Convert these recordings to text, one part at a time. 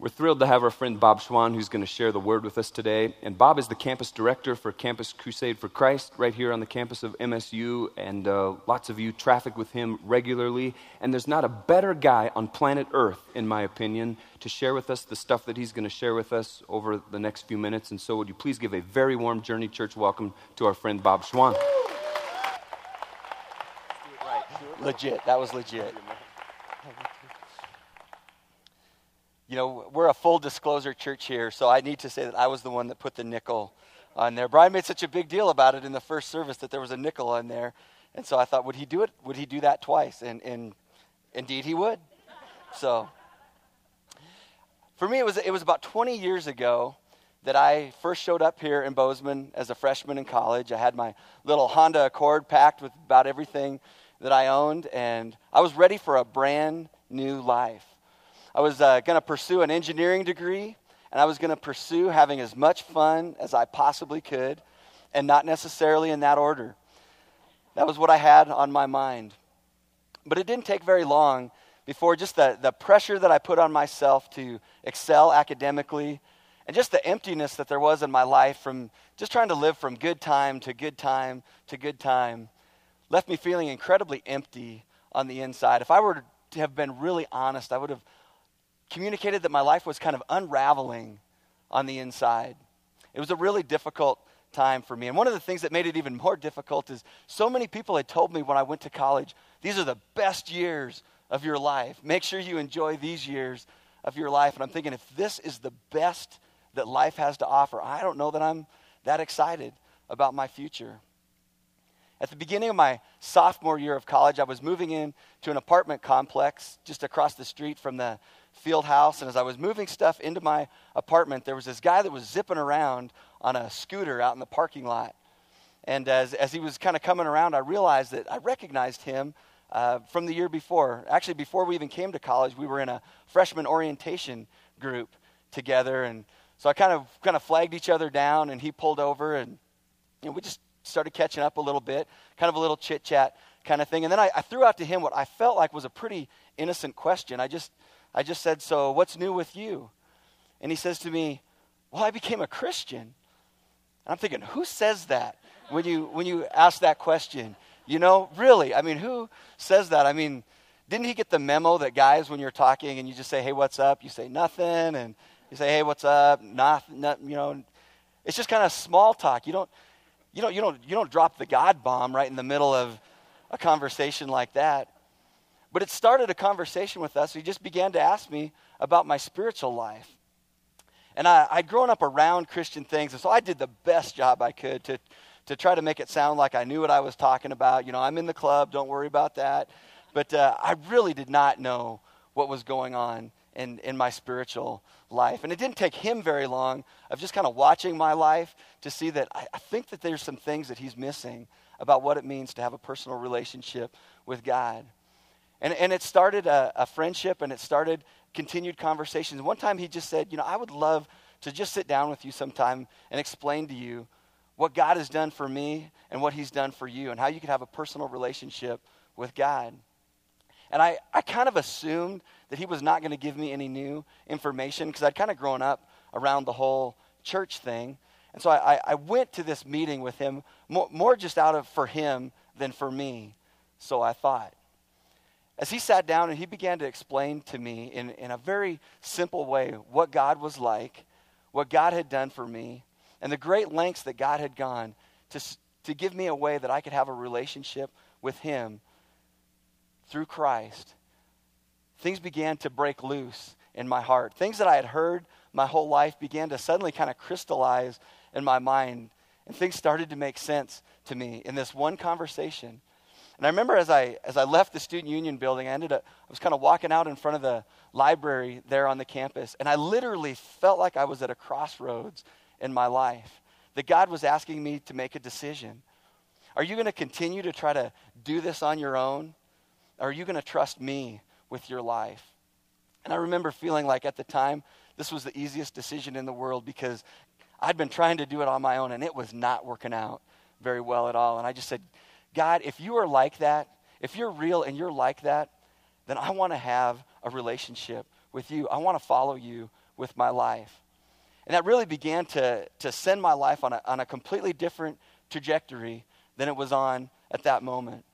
We're thrilled to have our friend Bob Schwan, who's going to share the word with us today. And Bob is the campus director for Campus Crusade for Christ right here on the campus of MSU. And uh, lots of you traffic with him regularly. And there's not a better guy on planet Earth, in my opinion, to share with us the stuff that he's going to share with us over the next few minutes. And so, would you please give a very warm Journey Church welcome to our friend Bob Schwan? Legit. That was legit. You know, we're a full disclosure church here, so I need to say that I was the one that put the nickel on there. Brian made such a big deal about it in the first service that there was a nickel on there. And so I thought, would he do it? Would he do that twice? And, and indeed he would. So for me, it was, it was about 20 years ago that I first showed up here in Bozeman as a freshman in college. I had my little Honda Accord packed with about everything that I owned, and I was ready for a brand new life. I was uh, going to pursue an engineering degree, and I was going to pursue having as much fun as I possibly could, and not necessarily in that order. That was what I had on my mind. But it didn't take very long before just the, the pressure that I put on myself to excel academically and just the emptiness that there was in my life from just trying to live from good time to good time to good time left me feeling incredibly empty on the inside. If I were to have been really honest, I would have communicated that my life was kind of unraveling on the inside. It was a really difficult time for me. And one of the things that made it even more difficult is so many people had told me when I went to college, these are the best years of your life. Make sure you enjoy these years of your life. And I'm thinking, if this is the best that life has to offer, I don't know that I'm that excited about my future. At the beginning of my sophomore year of college, I was moving in to an apartment complex just across the street from the field house. And as I was moving stuff into my apartment, there was this guy that was zipping around on a scooter out in the parking lot. And as, as he was kind of coming around, I realized that I recognized him uh, from the year before. Actually, before we even came to college, we were in a freshman orientation group together. And so I kind of kind of flagged each other down, and he pulled over, and you know, we just started catching up a little bit, kind of a little chit chat kind of thing. And then I, I threw out to him what I felt like was a pretty innocent question. I just I just said, So what's new with you? And he says to me, Well, I became a Christian. And I'm thinking, Who says that when you, when you ask that question? You know, really? I mean, who says that? I mean, didn't he get the memo that guys, when you're talking and you just say, Hey, what's up? You say nothing. And you say, Hey, what's up? Nothing, you know, it's just kind of small talk. You don't, you don't, you don't, you don't drop the God bomb right in the middle of a conversation like that. But it started a conversation with us. He just began to ask me about my spiritual life. And I, I'd grown up around Christian things, and so I did the best job I could to, to try to make it sound like I knew what I was talking about. You know, I'm in the club, don't worry about that. But uh, I really did not know what was going on in, in my spiritual life. And it didn't take him very long of just kind of watching my life to see that I, I think that there's some things that he's missing about what it means to have a personal relationship with God. And, and it started a, a friendship and it started continued conversations. One time he just said, You know, I would love to just sit down with you sometime and explain to you what God has done for me and what he's done for you and how you could have a personal relationship with God. And I, I kind of assumed that he was not going to give me any new information because I'd kind of grown up around the whole church thing. And so I, I went to this meeting with him more, more just out of for him than for me. So I thought. As he sat down and he began to explain to me in, in a very simple way what God was like, what God had done for me, and the great lengths that God had gone to, to give me a way that I could have a relationship with him through Christ, things began to break loose in my heart. Things that I had heard my whole life began to suddenly kind of crystallize in my mind, and things started to make sense to me in this one conversation and I remember as I, as I left the Student Union building, I ended up, I was kind of walking out in front of the library there on the campus, and I literally felt like I was at a crossroads in my life. That God was asking me to make a decision. Are you going to continue to try to do this on your own? Or are you going to trust me with your life? And I remember feeling like at the time, this was the easiest decision in the world because I'd been trying to do it on my own and it was not working out very well at all. And I just said, God, if you are like that, if you're real and you're like that, then I want to have a relationship with you. I want to follow you with my life. And that really began to, to send my life on a, on a completely different trajectory than it was on at that moment.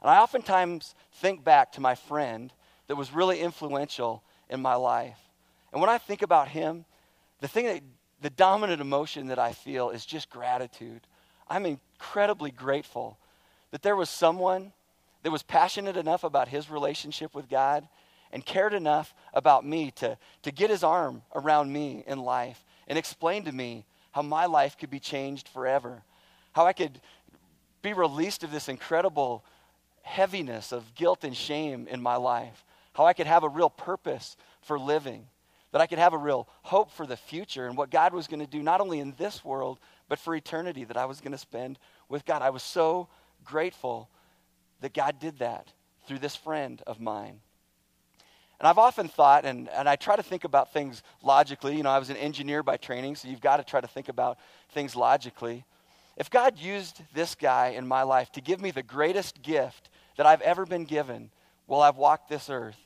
And I oftentimes think back to my friend that was really influential in my life. And when I think about him, the thing that the dominant emotion that I feel is just gratitude. I'm incredibly grateful that there was someone that was passionate enough about his relationship with God and cared enough about me to, to get his arm around me in life and explain to me how my life could be changed forever, how I could be released of this incredible heaviness of guilt and shame in my life, how I could have a real purpose for living, that I could have a real hope for the future and what God was going to do, not only in this world, but for eternity that I was going to spend with God. I was so grateful that God did that through this friend of mine. And I've often thought, and, and I try to think about things logically. You know, I was an engineer by training, so you've got to try to think about things logically. If God used this guy in my life to give me the greatest gift that I've ever been given while I've walked this earth,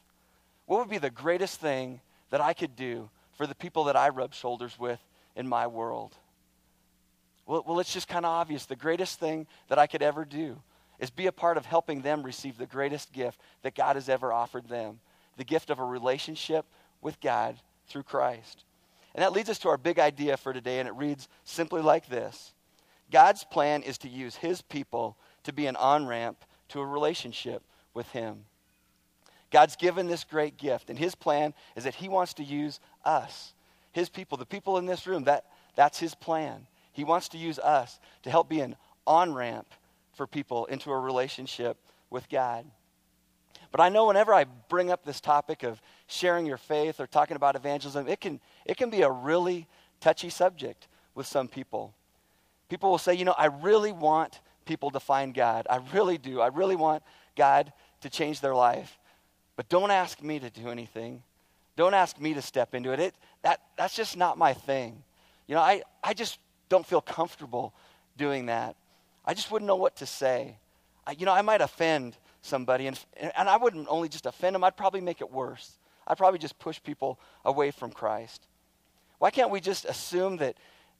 what would be the greatest thing that I could do for the people that I rub shoulders with in my world? Well, well it's just kind of obvious. The greatest thing that I could ever do is be a part of helping them receive the greatest gift that God has ever offered them the gift of a relationship with God through Christ. And that leads us to our big idea for today, and it reads simply like this God's plan is to use his people to be an on ramp to a relationship with him. God's given this great gift, and his plan is that he wants to use us, his people, the people in this room. That, that's his plan. He wants to use us to help be an on ramp for people into a relationship with God. But I know whenever I bring up this topic of sharing your faith or talking about evangelism, it can, it can be a really touchy subject with some people. People will say, you know, I really want people to find God. I really do. I really want God to change their life. But don't ask me to do anything. Don't ask me to step into it. it that, that's just not my thing. You know, I, I just don't feel comfortable doing that. I just wouldn't know what to say. I, you know, I might offend somebody, and, and I wouldn't only just offend them, I'd probably make it worse. I'd probably just push people away from Christ. Why can't we just assume that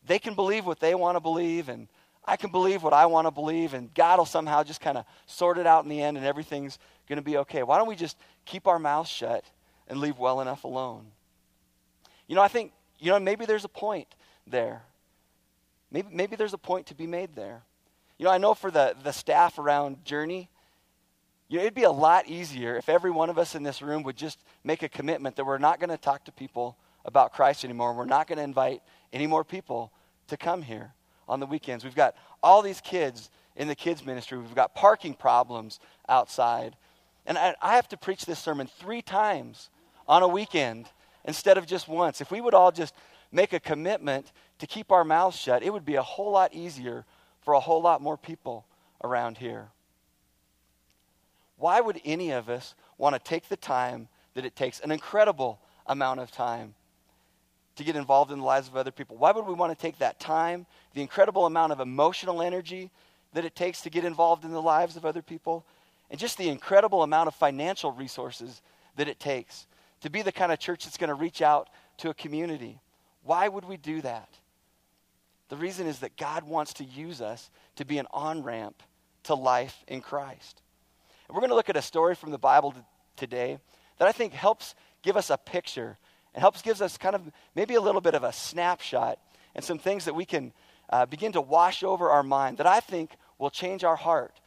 they can believe what they want to believe and I can believe what I want to believe and God will somehow just kind of sort it out in the end and everything's going to be okay? Why don't we just keep our mouths shut and leave well enough alone? You know, I think, you know, maybe there's a point there. Maybe, maybe there's a point to be made there. You know, I know for the, the staff around Journey, you know, it'd be a lot easier if every one of us in this room would just make a commitment that we're not going to talk to people about Christ anymore. We're not going to invite any more people to come here on the weekends. We've got all these kids in the kids' ministry. We've got parking problems outside. And I, I have to preach this sermon three times on a weekend instead of just once. If we would all just make a commitment to keep our mouths shut, it would be a whole lot easier for a whole lot more people around here. Why would any of us want to take the time that it takes, an incredible amount of time, to get involved in the lives of other people? Why would we want to take that time, the incredible amount of emotional energy that it takes to get involved in the lives of other people, and just the incredible amount of financial resources that it takes to be the kind of church that's going to reach out to a community? Why would we do that? The reason is that God wants to use us to be an on ramp to life in Christ. And we're going to look at a story from the Bible today that I think helps give us a picture and helps gives us kind of maybe a little bit of a snapshot and some things that we can uh, begin to wash over our mind that I think will change our heart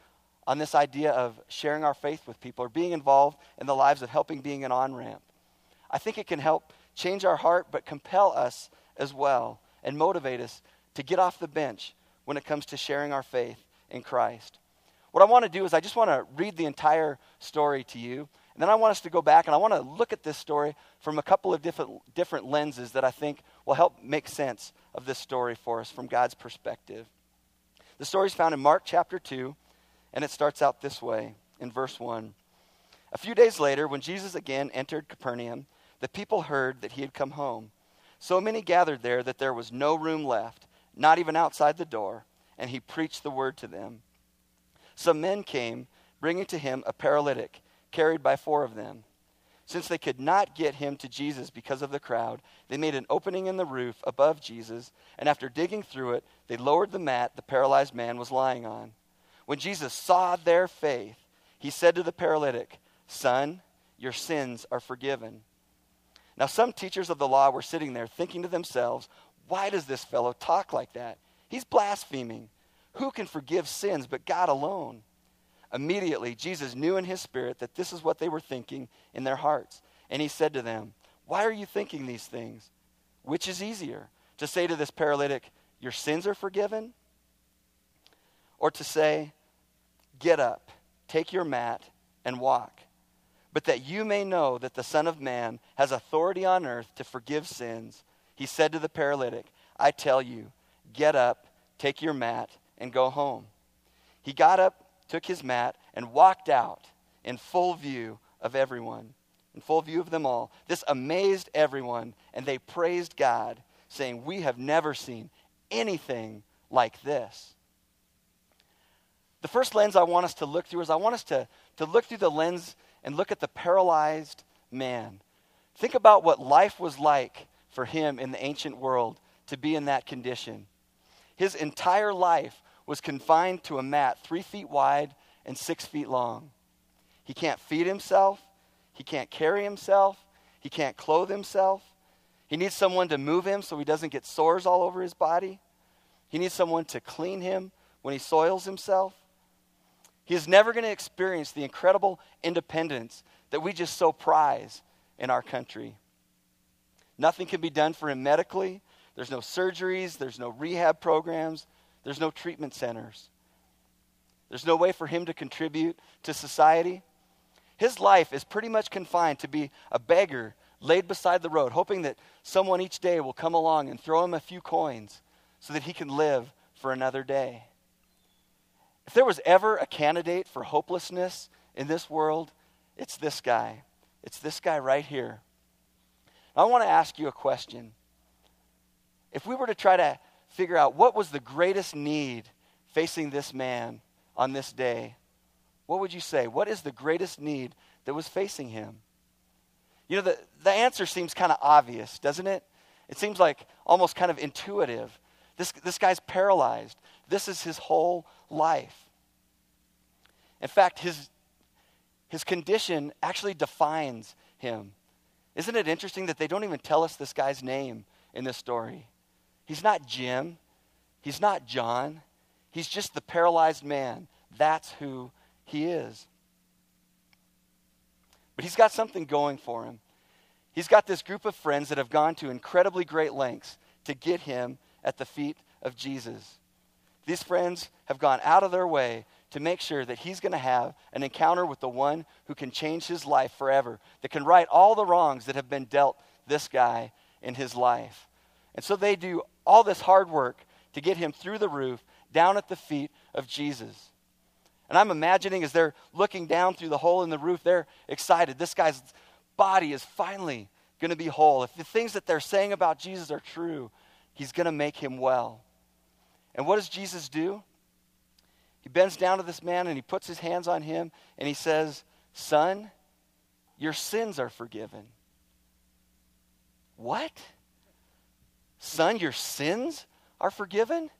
on this idea of sharing our faith with people or being involved in the lives of helping being an on ramp. I think it can help change our heart, but compel us as well and motivate us to get off the bench when it comes to sharing our faith in Christ. What I want to do is I just want to read the entire story to you. And then I want us to go back and I want to look at this story from a couple of different, different lenses that I think will help make sense of this story for us from God's perspective. The story is found in Mark chapter 2, and it starts out this way in verse 1. A few days later, when Jesus again entered Capernaum, the people heard that he had come home. So many gathered there that there was no room left, not even outside the door, and he preached the word to them. Some men came, bringing to him a paralytic, carried by four of them. Since they could not get him to Jesus because of the crowd, they made an opening in the roof above Jesus, and after digging through it, they lowered the mat the paralyzed man was lying on. When Jesus saw their faith, he said to the paralytic, Son, your sins are forgiven. Now, some teachers of the law were sitting there thinking to themselves, Why does this fellow talk like that? He's blaspheming. Who can forgive sins but God alone? Immediately, Jesus knew in his spirit that this is what they were thinking in their hearts. And he said to them, Why are you thinking these things? Which is easier, to say to this paralytic, Your sins are forgiven? Or to say, Get up, take your mat, and walk. But that you may know that the Son of Man has authority on earth to forgive sins, he said to the paralytic, I tell you, get up, take your mat, and go home. He got up took his mat, and walked out in full view of everyone, in full view of them all. This amazed everyone, and they praised God, saying, We have never seen anything like this. The first lens I want us to look through is I want us to, to look through the lens and look at the paralyzed man. Think about what life was like for him in the ancient world to be in that condition. His entire life was confined to a mat three feet wide and six feet long. He can't feed himself, he can't carry himself, he can't clothe himself. He needs someone to move him so he doesn't get sores all over his body. He needs someone to clean him when he soils himself. He is never going to experience the incredible independence that we just so prize in our country. Nothing can be done for him medically. There's no surgeries, there's no rehab programs, there's no treatment centers. There's no way for him to contribute to society. His life is pretty much confined to be a beggar laid beside the road, hoping that someone each day will come along and throw him a few coins so that he can live for another day. If there was ever a candidate for hopelessness in this world, it's this guy. It's this guy right here. I want to ask you a question. If we were to try to figure out what was the greatest need facing this man on this day, what would you say? What is the greatest need that was facing him? You know, the, the answer seems kind of obvious, doesn't it? It seems like almost kind of intuitive. This, this guy's paralyzed. This is his whole life. In fact, his, his condition actually defines him. Isn't it interesting that they don't even tell us this guy's name in this story? He's not Jim. He's not John. He's just the paralyzed man. That's who he is. But he's got something going for him. He's got this group of friends that have gone to incredibly great lengths to get him at the feet of Jesus. These friends have gone out of their way to make sure that he's going to have an encounter with the one who can change his life forever, that can right all the wrongs that have been dealt this guy in his life. And so they do all this hard work to get him through the roof down at the feet of Jesus. And I'm imagining as they're looking down through the hole in the roof, they're excited. This guy's body is finally going to be whole. If the things that they're saying about Jesus are true, he's going to make him well. And what does Jesus do? He bends down to this man and he puts his hands on him and he says, Son, your sins are forgiven. What? Son, your sins are forgiven?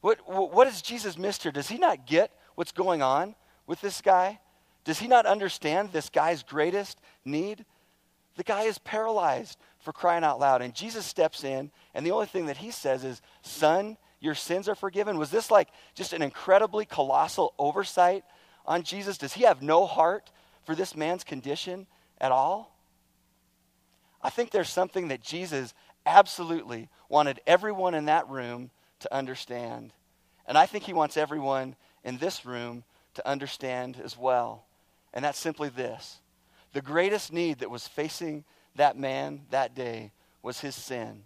What, what has Jesus missed here? Does he not get what's going on with this guy? Does he not understand this guy's greatest need? The guy is paralyzed for crying out loud. And Jesus steps in, and the only thing that he says is, Son, your sins are forgiven. Was this like just an incredibly colossal oversight on Jesus? Does he have no heart for this man's condition at all? I think there's something that Jesus absolutely wanted everyone in that room to understand. And I think he wants everyone in this room to understand as well. And that's simply this the greatest need that was facing that man that day was his sin.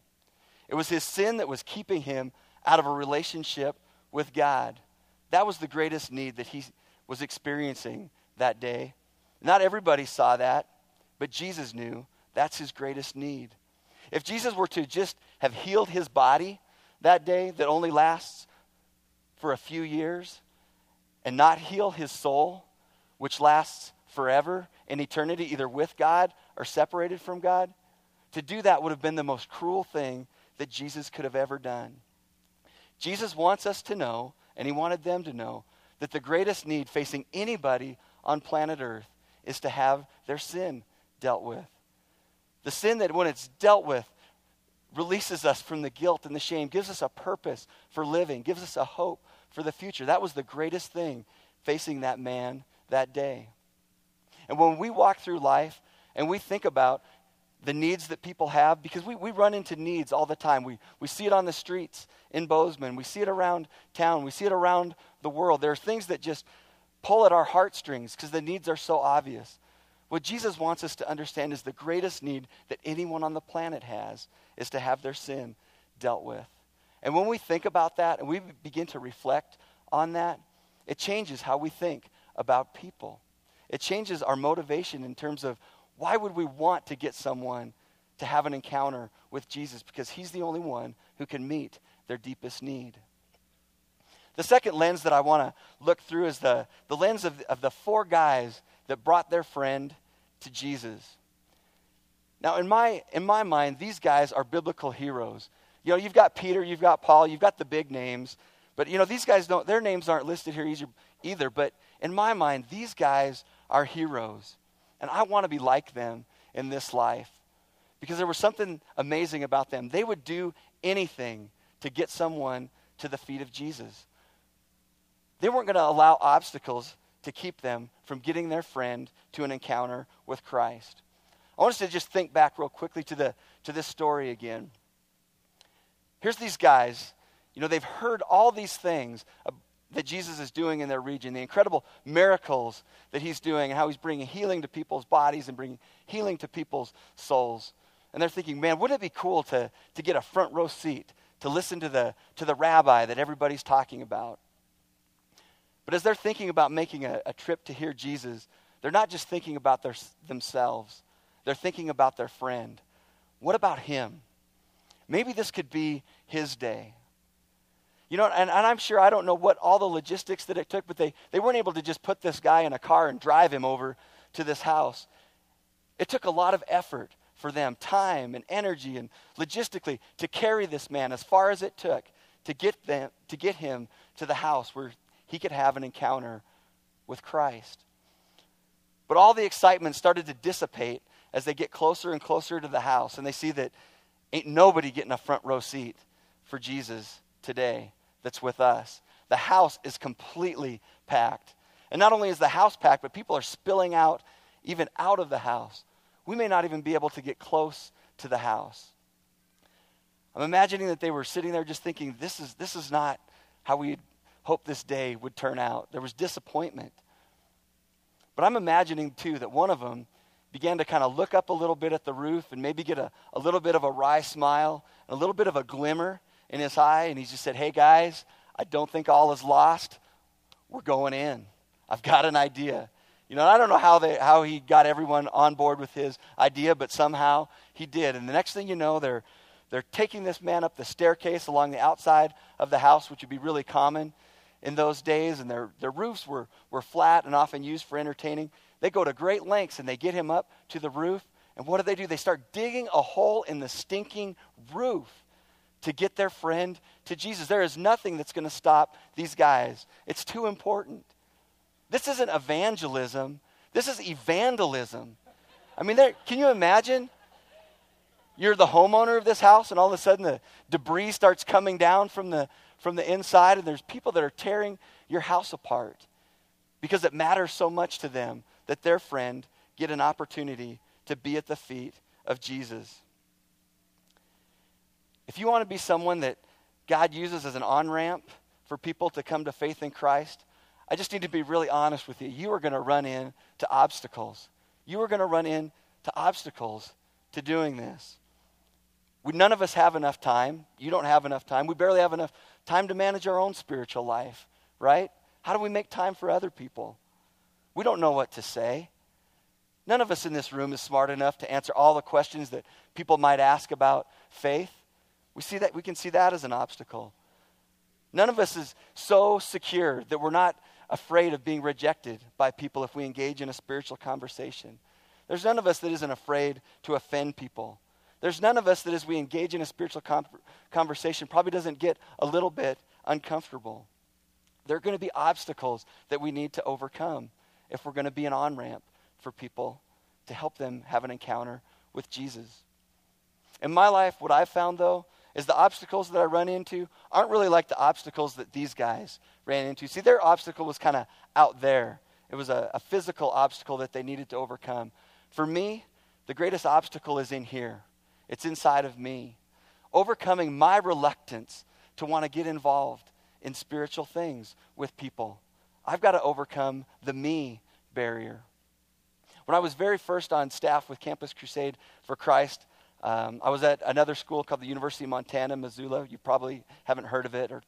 It was his sin that was keeping him out of a relationship with God. That was the greatest need that he was experiencing that day. Not everybody saw that, but Jesus knew that's his greatest need. If Jesus were to just have healed his body that day that only lasts for a few years and not heal his soul, which lasts forever in eternity, either with God or separated from God, to do that would have been the most cruel thing that Jesus could have ever done. Jesus wants us to know, and he wanted them to know, that the greatest need facing anybody on planet Earth is to have their sin dealt with. The sin that, when it's dealt with, releases us from the guilt and the shame, gives us a purpose for living, gives us a hope for the future. That was the greatest thing facing that man that day. And when we walk through life and we think about the needs that people have, because we, we run into needs all the time. We, we see it on the streets in Bozeman, we see it around town, we see it around the world. There are things that just pull at our heartstrings because the needs are so obvious. What Jesus wants us to understand is the greatest need that anyone on the planet has is to have their sin dealt with. And when we think about that and we begin to reflect on that, it changes how we think about people. It changes our motivation in terms of why would we want to get someone to have an encounter with Jesus? Because he's the only one who can meet their deepest need. The second lens that I want to look through is the, the lens of, of the four guys that brought their friend to Jesus. Now, in my, in my mind, these guys are biblical heroes. You know, you've got Peter, you've got Paul, you've got the big names, but you know, these guys don't, their names aren't listed here either. But in my mind, these guys are heroes. And I want to be like them in this life because there was something amazing about them. They would do anything to get someone to the feet of Jesus. They weren't going to allow obstacles to keep them from getting their friend to an encounter with Christ. I want us to just think back real quickly to, the, to this story again. Here's these guys. You know, they've heard all these things that Jesus is doing in their region, the incredible miracles that he's doing, and how he's bringing healing to people's bodies and bringing healing to people's souls. And they're thinking, man, wouldn't it be cool to, to get a front row seat to listen to the, to the rabbi that everybody's talking about? But as they're thinking about making a, a trip to hear Jesus, they're not just thinking about their, themselves, they're thinking about their friend. What about him? Maybe this could be his day. You know, and, and, I'm sure I don't know what all the logistics that it took, but they, they weren't able to just put this guy in a car and drive him over to this house. It took a lot of effort for them, time and energy and logistically, to carry this man as far as it took to get, them, to get him to the house where he could have an encounter with Christ. But all the excitement started to dissipate as they get closer and closer to the house and they see that ain't nobody getting a front row seat for Jesus today that's with us. The house is completely packed. And not only is the house packed, but people are spilling out even out of the house. We may not even be able to get close to the house. I'm imagining that they were sitting there just thinking, this is, this is not how we hoped this day would turn out. There was disappointment. But I'm imagining, too, that one of them began to kind of look up a little bit at the roof and maybe get a, a little bit of a wry smile, a little bit of a glimmer in his eye. And he just said, Hey, guys, I don't think all is lost. We're going in. I've got an idea. You know, I don't know how, they, how he got everyone on board with his idea, but somehow he did. And the next thing you know, they're, they're taking this man up the staircase along the outside of the house, which would be really common in those days, and their, their roofs were, were flat and often used for entertaining. They go to great lengths and they get him up to the roof. And what do they do? They start digging a hole in the stinking roof to get their friend to Jesus. There is nothing that's going to stop these guys. It's too important. This isn't evangelism, this is evangelism. I mean, can you imagine? You're the homeowner of this house, and all of a sudden the debris starts coming down from the, from the inside, and there's people that are tearing your house apart because it matters so much to them that their friend get an opportunity to be at the feet of Jesus. If you want to be someone that God uses as an on ramp for people to come to faith in Christ, I just need to be really honest with you. You are going to run into obstacles. You are going to run into obstacles to doing this. We, none of us have enough time. You don't have enough time. We barely have enough time to manage our own spiritual life, right? How do we make time for other people? We don't know what to say. None of us in this room is smart enough to answer all the questions that people might ask about faith. We see that we can see that as an obstacle. None of us is so secure that we're not afraid of being rejected by people if we engage in a spiritual conversation. There's none of us that isn't afraid to offend people. There's none of us that, as we engage in a spiritual com- conversation, probably doesn't get a little bit uncomfortable. There are going to be obstacles that we need to overcome if we're going to be an on ramp for people to help them have an encounter with Jesus. In my life, what I've found, though, is the obstacles that I run into aren't really like the obstacles that these guys ran into. See, their obstacle was kind of out there, it was a, a physical obstacle that they needed to overcome. For me, the greatest obstacle is in here, it's inside of me. Overcoming my reluctance to want to get involved in spiritual things with people. I've got to overcome the me barrier. When I was very first on staff with Campus Crusade for Christ, um, I was at another school called the University of Montana, Missoula. You probably haven't heard of it or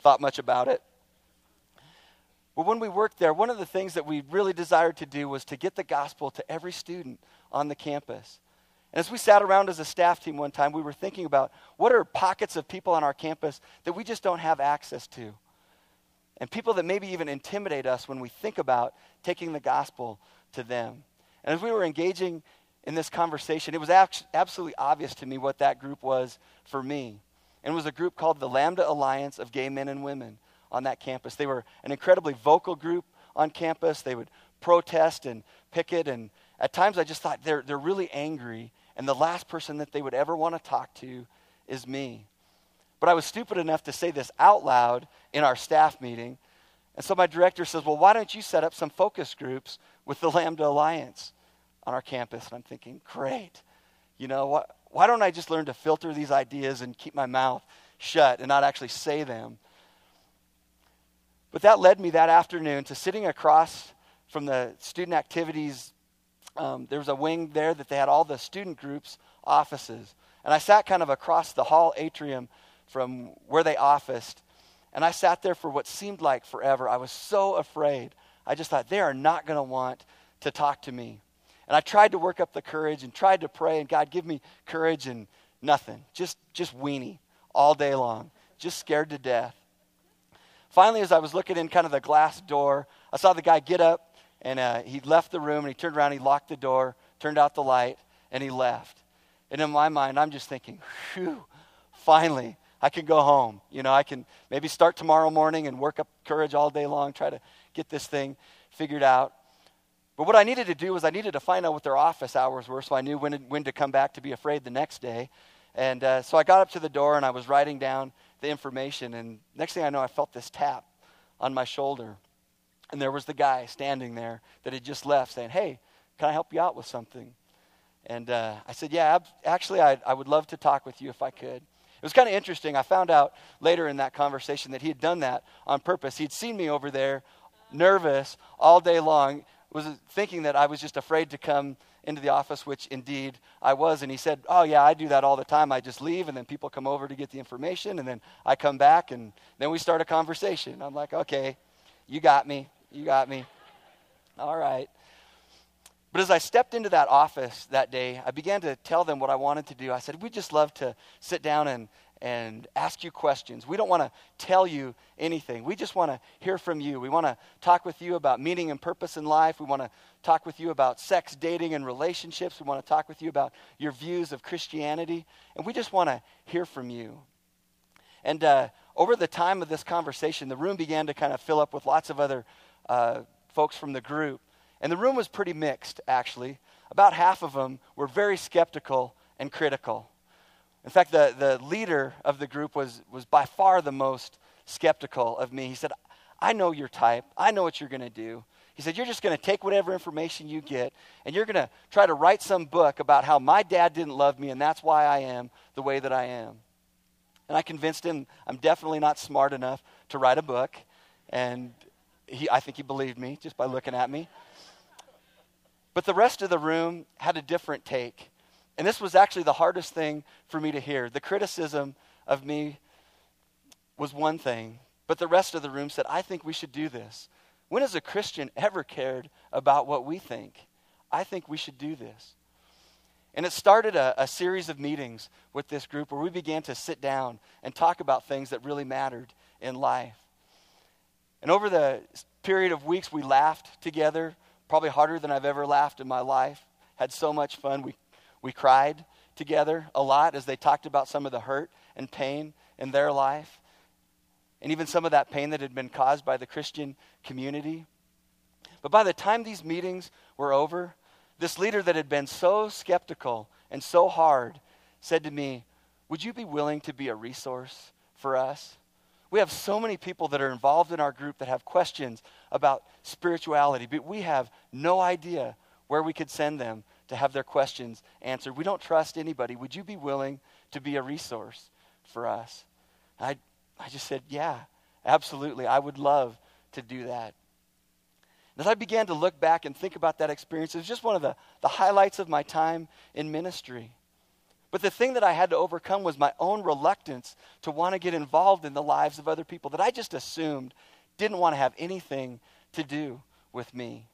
thought much about it. But when we worked there, one of the things that we really desired to do was to get the gospel to every student on the campus. And as we sat around as a staff team one time, we were thinking about what are pockets of people on our campus that we just don't have access to. And people that maybe even intimidate us when we think about taking the gospel to them. And as we were engaging in this conversation, it was absolutely obvious to me what that group was for me. And it was a group called the Lambda Alliance of Gay Men and Women on that campus. They were an incredibly vocal group on campus. They would protest and picket. And at times I just thought they're, they're really angry. And the last person that they would ever want to talk to is me. But I was stupid enough to say this out loud in our staff meeting. And so my director says, Well, why don't you set up some focus groups with the Lambda Alliance? On our campus. And I'm thinking, great. You know, what, why don't I just learn to filter these ideas and keep my mouth shut and not actually say them? But that led me that afternoon to sitting across from the student activities. Um, there was a wing there that they had all the student groups' offices. And I sat kind of across the hall atrium from where they officed. And I sat there for what seemed like forever. I was so afraid. I just thought, they are not going to want to talk to me. And I tried to work up the courage and tried to pray, and God, give me courage and nothing. Just, just weenie all day long, just scared to death. Finally, as I was looking in kind of the glass door, I saw the guy get up and uh, he left the room and he turned around, he locked the door, turned out the light, and he left. And in my mind, I'm just thinking, phew, finally, I can go home. You know, I can maybe start tomorrow morning and work up courage all day long, try to get this thing figured out. But what I needed to do was I needed to find out what their office hours were so I knew when, when to come back to be afraid the next day. And uh, so I got up to the door and I was writing down the information. And next thing I know, I felt this tap on my shoulder. And there was the guy standing there that had just left saying, Hey, can I help you out with something? And uh, I said, Yeah, ab- actually, I, I would love to talk with you if I could. It was kind of interesting. I found out later in that conversation that he had done that on purpose. He'd seen me over there, nervous, all day long, was thinking that I was just afraid to come into the office, which indeed I was. And he said, Oh, yeah, I do that all the time. I just leave, and then people come over to get the information, and then I come back, and then we start a conversation. I'm like, Okay, you got me. You got me. All right. But as I stepped into that office that day, I began to tell them what I wanted to do. I said, We'd just love to sit down and, and ask you questions. We don't want to tell you anything. We just want to hear from you. We want to talk with you about meaning and purpose in life. We want to talk with you about sex, dating, and relationships. We want to talk with you about your views of Christianity. And we just want to hear from you. And uh, over the time of this conversation, the room began to kind of fill up with lots of other uh, folks from the group. And the room was pretty mixed, actually. About half of them were very skeptical and critical. In fact, the, the leader of the group was, was by far the most skeptical of me. He said, I know your type. I know what you're going to do. He said, You're just going to take whatever information you get and you're going to try to write some book about how my dad didn't love me and that's why I am the way that I am. And I convinced him I'm definitely not smart enough to write a book. And he, I think he believed me just by looking at me. But the rest of the room had a different take. And this was actually the hardest thing for me to hear. The criticism of me was one thing, but the rest of the room said, I think we should do this. When has a Christian ever cared about what we think? I think we should do this. And it started a, a, series of meetings with this group where we began to sit down and talk about things that really mattered in life. And over the period of weeks, we laughed together, probably harder than I've ever laughed in my life. Had so much fun. We, we cried together a lot as they talked about some of the hurt and pain in their life, and even some of that pain that had been caused by the Christian community. But by the time these meetings were over, this leader that had been so skeptical and so hard said to me, Would you be willing to be a resource for us? We have so many people that are involved in our group that have questions about spirituality, but we have no idea where we could send them to have their questions answered. We don't trust anybody. Would you be willing to be a resource for us? I, I just said, Yeah, absolutely. I would love to do that. As I began to look back and think about that experience, it was just one of the, the highlights of my time in ministry. But the thing that I had to overcome was my own reluctance to want to get involved in the lives of other people that I just assumed didn't want to have anything to do with me.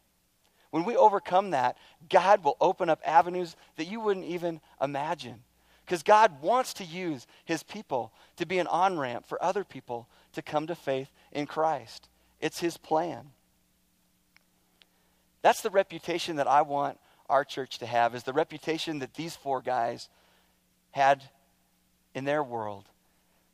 When we overcome that, God will open up avenues that you wouldn't even imagine. Because God wants to use his people to be an on ramp for other people to come to faith in Christ. It's his plan. That's the reputation that I want our church to have, is the reputation that these four guys had in their world.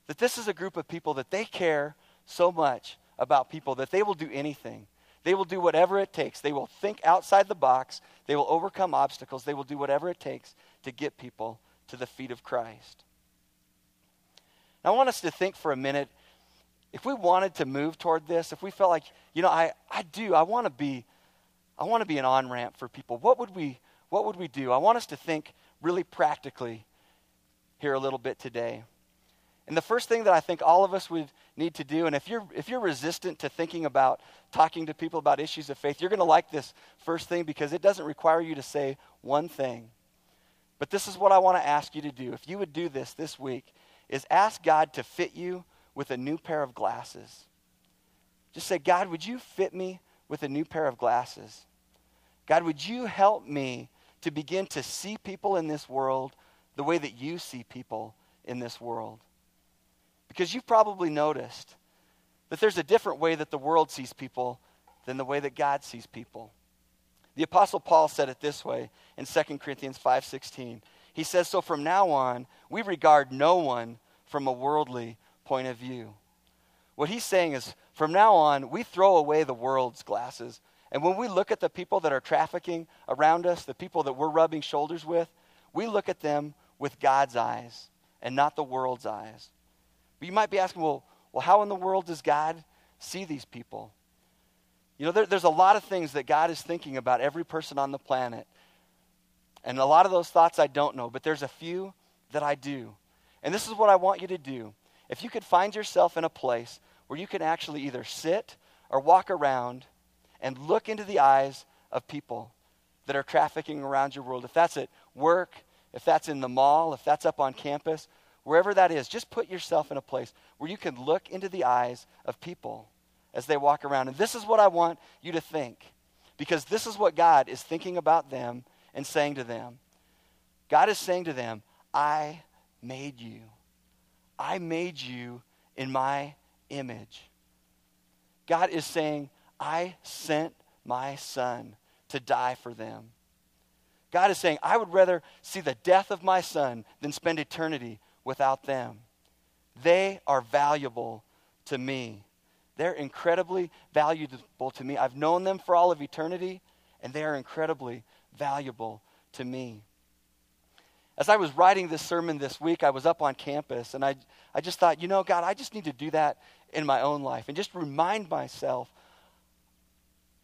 That this is a group of people that they care so much about people that they will do anything. They will do whatever it takes. They will think outside the box. They will overcome obstacles. They will do whatever it takes to get people to the feet of Christ. Now, I want us to think for a minute if we wanted to move toward this, if we felt like, you know, I, I do, I want to be I want to be an on ramp for people. What would we what would we do? I want us to think really practically here a little bit today. And the first thing that I think all of us would need to do, and if you're if you're resistant to thinking about talking to people about issues of faith, you're going to like this first thing because it doesn't require you to say one thing. But this is what I want to ask you to do. If you would do this this week, is ask God to fit you with a new pair of glasses. Just say, God, would you fit me with a new pair of glasses? God, would you help me to begin to see people in this world the way that you see people in this world? Because you've probably noticed that there's a different way that the world sees people than the way that God sees people. The apostle Paul said it this way in 2 Corinthians 5:16. He says, "So from now on, we regard no one from a worldly point of view." What he's saying is, from now on, we throw away the world's glasses and when we look at the people that are trafficking around us, the people that we're rubbing shoulders with, we look at them with God's eyes and not the world's eyes. But you might be asking, well, well how in the world does God see these people? You know, there, there's a lot of things that God is thinking about every person on the planet. And a lot of those thoughts I don't know, but there's a few that I do. And this is what I want you to do. If you could find yourself in a place where you can actually either sit or walk around and look into the eyes of people that are trafficking around your world. If that's at work, if that's in the mall, if that's up on campus, wherever that is, just put yourself in a place where you can look into the eyes of people as they walk around. And this is what I want you to think, because this is what God is thinking about them and saying to them. God is saying to them, I made you. I made you in my image. God is saying, I sent my son to die for them. God is saying, I would rather see the death of my son than spend eternity without them. They are valuable to me. They're incredibly valuable to me. I've known them for all of eternity, and they are incredibly valuable to me. As I was writing this sermon this week, I was up on campus, and I, I just thought, you know, God, I just need to do that in my own life and just remind myself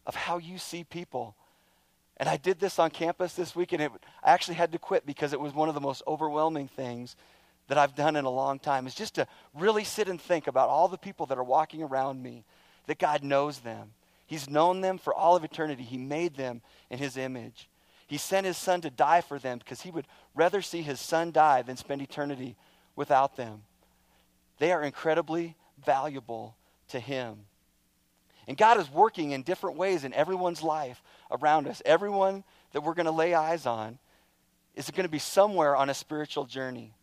of how you see people. And I did this on campus this week, and it, I actually had to quit because it was one of the most overwhelming things that I've done in a long time, is just to really sit and think about all the people that are walking around me, that God knows them. He's known them for all of eternity. He made them in His image. He sent His Son to die for them because He would rather see His Son die than spend eternity without them. They are incredibly valuable to Him. And God is working in different ways in everyone's life around us. Everyone that we're going to lay eyes on is going to be somewhere on a spiritual journey.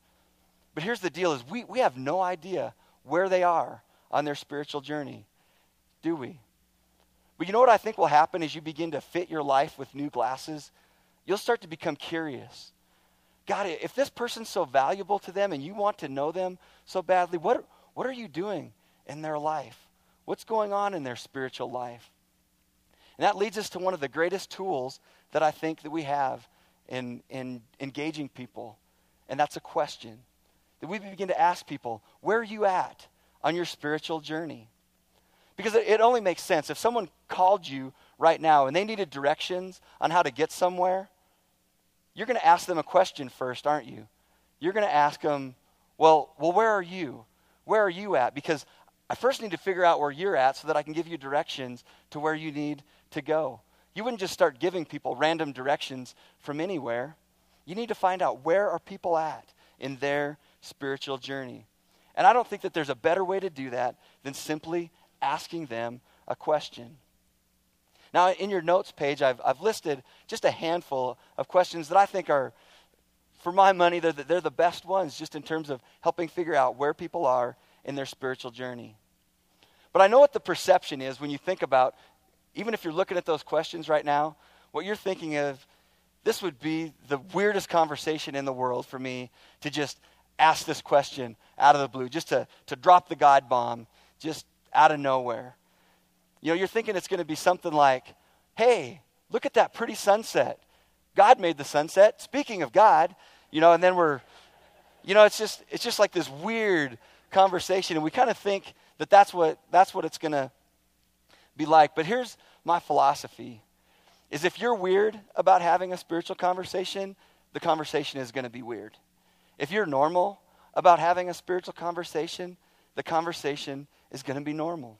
But here's the deal is we, we have no idea where they are on their spiritual journey. do we? But you know what I think will happen as you begin to fit your life with new glasses? You'll start to become curious. God, if this person's so valuable to them and you want to know them so badly, what, what are you doing in their life? What's going on in their spiritual life? And that leads us to one of the greatest tools that I think that we have in, in engaging people, and that's a question. That we begin to ask people, where are you at on your spiritual journey? Because it, only makes sense. If someone called you right now and they needed directions on how to get somewhere, you're going to ask them a question first, aren't you? You're going to ask them, well, well, where are you? Where are you at? Because I first need to figure out where you're at so that I can give you directions to where you need to go. You wouldn't just start giving people random directions from anywhere. You need to find out where are people at in their spiritual journey. And I don't think that there's a better way to do that than simply asking them a question. Now, in your notes page, I've, I've listed just a handful of questions that I think are, for my money, they're the, they're the best ones just in terms of helping figure out where people are in their spiritual journey. But I know what the perception is when you think about, even if you're looking at those questions right now, what you're thinking of, this would be the weirdest conversation in the world for me to just ask this question out of the blue, just to, to drop the God bomb, just out of nowhere. You know, you're thinking it's going to be something like, hey, look at that pretty sunset. God made the sunset. Speaking of God, you know, and then we're, you know, it's just, it's just like this weird conversation, and we kind of think that that's what, that's what it's going to be like. But here's my philosophy is if you're weird about having a spiritual conversation, the conversation is going to be weird. If you're normal about having a spiritual conversation, the conversation is going to be normal.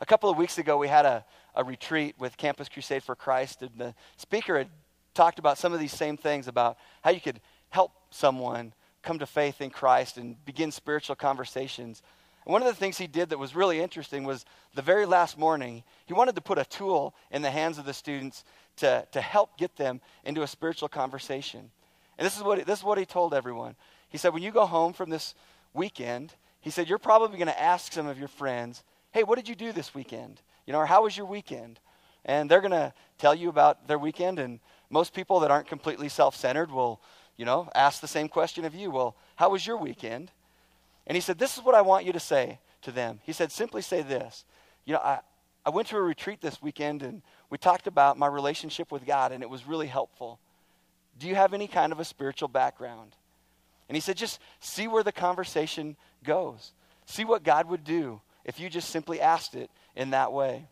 A couple of weeks ago, we had a, a retreat with Campus Crusade for Christ, and the speaker had talked about some of these same things about how you could help someone come to faith in Christ and begin spiritual conversations. And one of the things he did that was really interesting was the very last morning, he wanted to put a tool in the hands of the students to, to help get them into a spiritual conversation. And this is, what, this is what he told everyone. He said, When you go home from this weekend, he said, You're probably going to ask some of your friends, Hey, what did you do this weekend? You know, or how was your weekend? And they're going to tell you about their weekend. And most people that aren't completely self centered will you know, ask the same question of you. Well, how was your weekend? And he said, This is what I want you to say to them. He said, Simply say this. You know, I, I went to a retreat this weekend and we talked about my relationship with God, and it was really helpful. Do you have any kind of a spiritual background? And he said, Just see where the conversation goes. See what God would do if you just simply asked it in that way.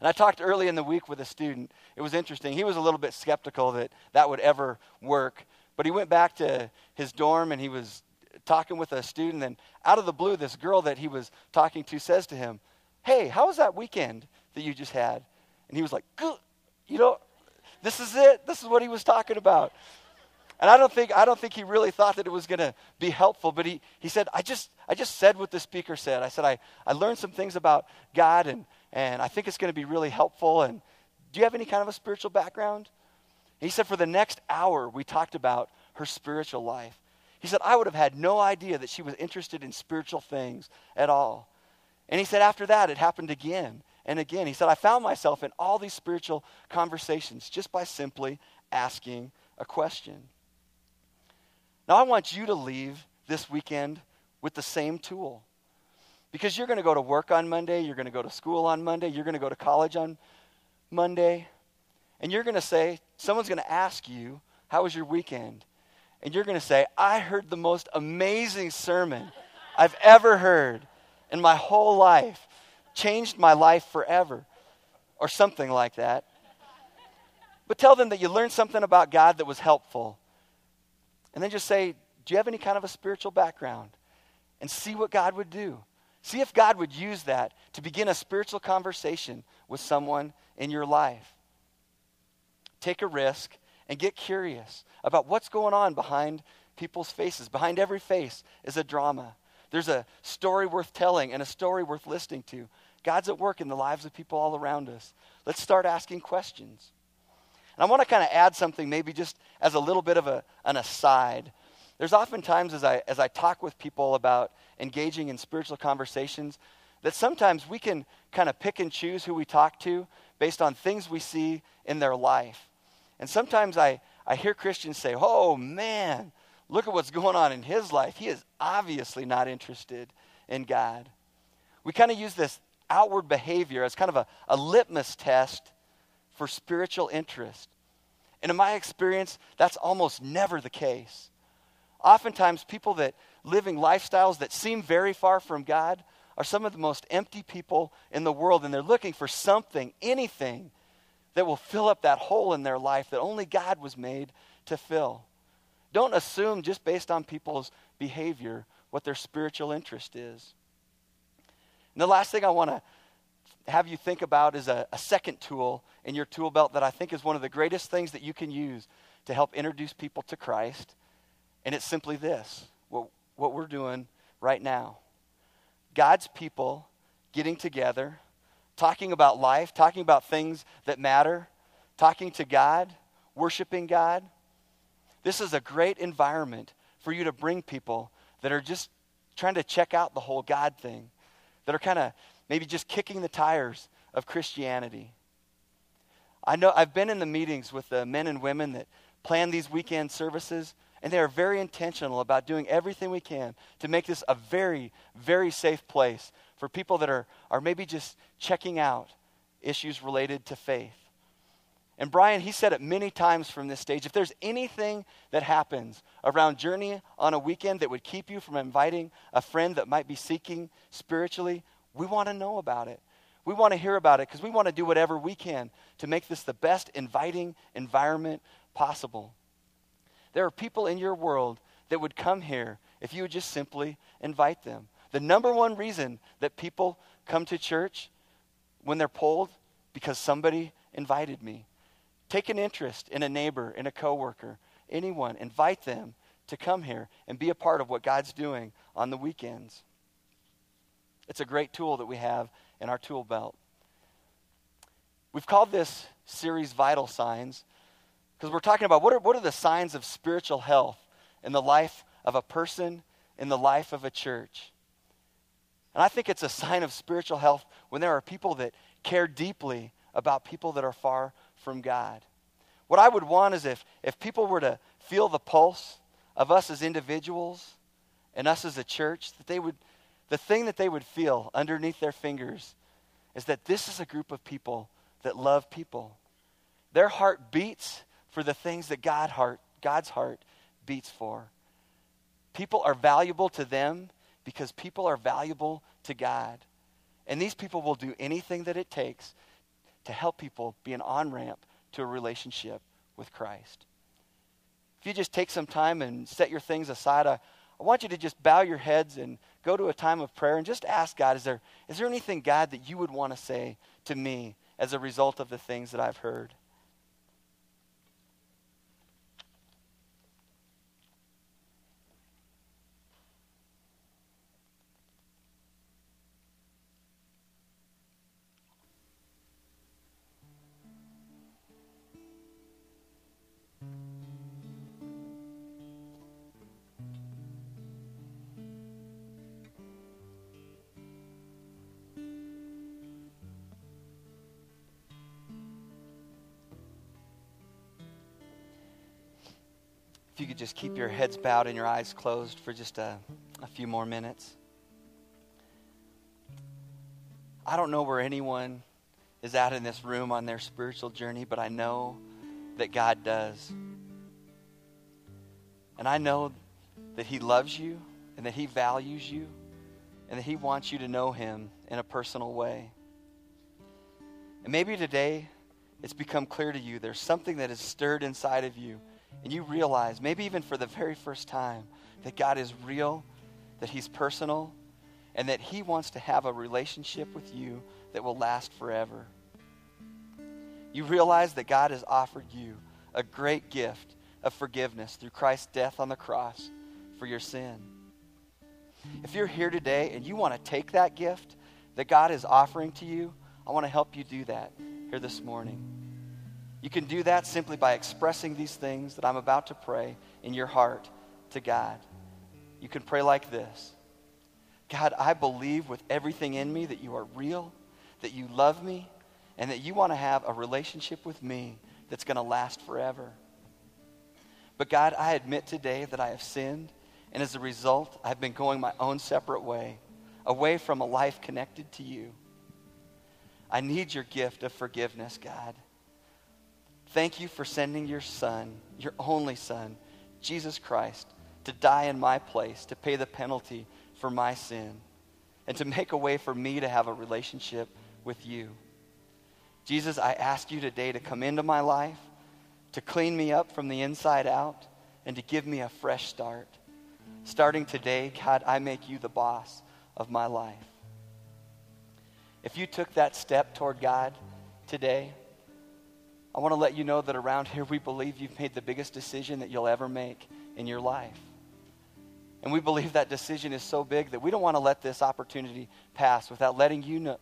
And I talked early in the week with a student. It was interesting. He was a little bit skeptical that that would ever work. But he went back to his dorm and he was talking with a student. And out of the blue, this girl that he was talking to says to him, Hey, how was that weekend that you just had? And he was like, You know, this is it. This is what he was talking about. And I don't think I don't think he really thought that it was going to be helpful, but he, he said, I just I just said what the speaker said. I said I, I learned some things about God and and I think it's going to be really helpful. And do you have any kind of a spiritual background? He said, for the next hour, we talked about her spiritual life. He said, I would have had no idea that she was interested in spiritual things at all. And he said, after that, it happened again and again. He said, I found myself in all these spiritual conversations just by simply asking a question. Now, I want you to leave this weekend with the same tool. Because you're going to go to work on Monday, you're going to go to school on Monday, you're going to go to college on Monday. And you're going to say, someone's going to ask you, How was your weekend? And you're going to say, I heard the most amazing sermon I've ever heard in my whole life, changed my life forever, or something like that. But tell them that you learned something about God that was helpful. And then just say, Do you have any kind of a spiritual background? And see what God would do. See if God would use that to begin a spiritual conversation with someone in your life take a risk, and get curious about what's going on behind people's faces. Behind every face is a drama. There's a story worth telling and a story worth listening to. God's at work in the lives of people all around us. Let's start asking questions. And I want to kind of add something, maybe just as a little bit of a, an aside. There's often times as I, as I talk with people about engaging in spiritual conversations, that sometimes we can kind of pick and choose who we talk to based on things we see in their life. And sometimes I, I hear Christians say, oh man, look at what's going on in his life. He is obviously not interested in God. We kind of use this outward behavior as kind of a, a litmus test for spiritual interest. And in my experience, that's almost never the case. Oftentimes, people that living lifestyles that seem very far from God are some of the most empty people in the world, and they're looking for something, anything, that will fill up that hole in their life that only God was made to fill. Don't assume just based on people's behavior what their spiritual interest is. And the last thing I want to have you think about is a, a, second tool in your tool belt that I think is one of the greatest things that you can use to help introduce people to Christ. And it's simply this what, what we're doing right now. God's people getting together, talking about life, talking about things that matter, talking to God, worshiping God. This is a great environment for you to bring people that are just trying to check out the whole God thing, that are kind of maybe just kicking the tires of Christianity. I know I've been in the meetings with the men and women that plan these weekend services, and they are very intentional about doing everything we can to make this a very, very safe place for people that are, are maybe just checking out issues related to faith. And Brian, he said it many times from this stage. If there's anything that happens around Journey on a weekend that would keep you from inviting a friend that might be seeking spiritually, we want to know about it. We want to hear about it because we want to do whatever we can to make this the best inviting environment possible. There are people in your world that would come here if you would just simply invite them. The number one reason that people come to church when they're polled because somebody invited me. Take an interest in a neighbor, in a coworker, anyone, invite them to come here and be a part of what God's doing on the weekends. It's a great tool that we have in our tool belt. We've called this series Vital Signs because we're talking about what are, what are the signs of spiritual health in the life of a person, in the life of a church. And I think it's a sign of spiritual health when there are people that care deeply about people that are far from God. What I would want is if, if people were to feel the pulse of us as individuals and us as a church, that they would the thing that they would feel underneath their fingers is that this is a group of people that love people. Their heart beats for the things that God heart, God's heart beats for. People are valuable to them because people are valuable to God. And these people will do anything that it takes to help people be an on ramp to a relationship with Christ. If you just take some time and set your things aside, I, I want you to just bow your heads and go to a time of prayer and just ask God, is there, is there anything, God, that you would want to say to me as a result of the things that I've heard? If you could just keep your heads bowed and your eyes closed for just a, a few more minutes. I don't know where anyone is at in this room on their spiritual journey, but I know that God does. And I know that He loves you and that He values you and that He wants you to know Him in a personal way. And maybe today it's become clear to you there's something that is stirred inside of you and you realize, maybe even for the very first time, that God is real, that He's personal, and that He wants to have a relationship with you that will last forever. You realize that God has offered you a great gift of forgiveness through Christ's death on the cross for your sin. If you're here today and you want to take that gift that God is offering to you, I want to help you do that here this morning. You can do that simply by expressing these things that I'm about to pray in your heart to God. You can pray like this God, I believe with everything in me that you are real, that you love me, and that you want to have a relationship with me that's going to last forever. But God, I admit today that I have sinned, and as a result, I've been going my own separate way, away from a life connected to you. I need your gift of forgiveness, God. Thank you for sending your Son, your only Son, Jesus Christ, to die in my place, to pay the penalty for my sin, and to make a way for me to have a relationship with you. Jesus, I ask you today to come into my life, to clean me up from the inside out, and to give me a fresh start. Starting today, God, I make you the boss of my life. If you took that step toward God today, I want to let you know that around here we believe you've made the biggest decision that you'll ever make in your life. And we believe that decision is so big that we don't want to let this opportunity pass without letting you know,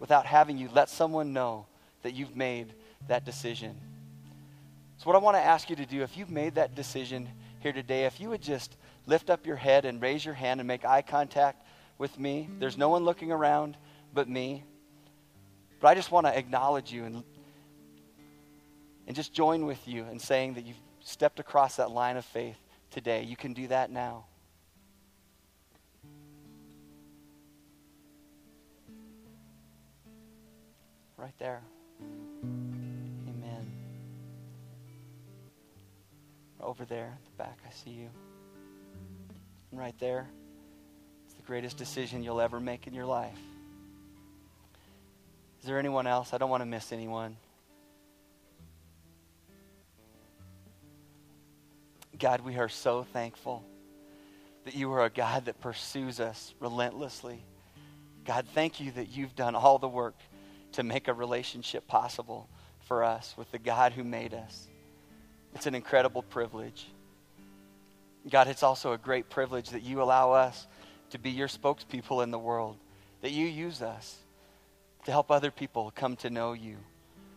without having you let someone know that you've made that decision. So, what I want to ask you to do, if you've made that decision here today, if you would just lift up your head and raise your hand and make eye contact with me, there's no one looking around but me. But I just want to acknowledge you and, and just join with you in saying that you've stepped across that line of faith today. You can do that now. Right there. Amen. Over there the back, I see you. Right there, it's the greatest decision you'll ever make in your life. Is there anyone else? I don't want to miss anyone. God, we are so thankful that you are a God that pursues us relentlessly. God, thank you that you've done all the work to make a relationship possible for us with the God who made us. It's an incredible privilege. God, it's also a great privilege that you allow us to be your spokespeople in the world, that you use us to help other people come to know you.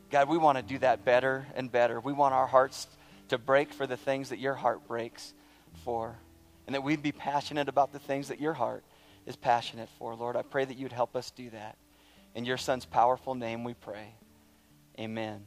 God, we want to do that better and better. We want our hearts to break for the things that your heart breaks for, and that we'd be passionate about the things that your heart is passionate for. Lord, I pray that you'd help us do that. In your Son's powerful name we pray. Amen.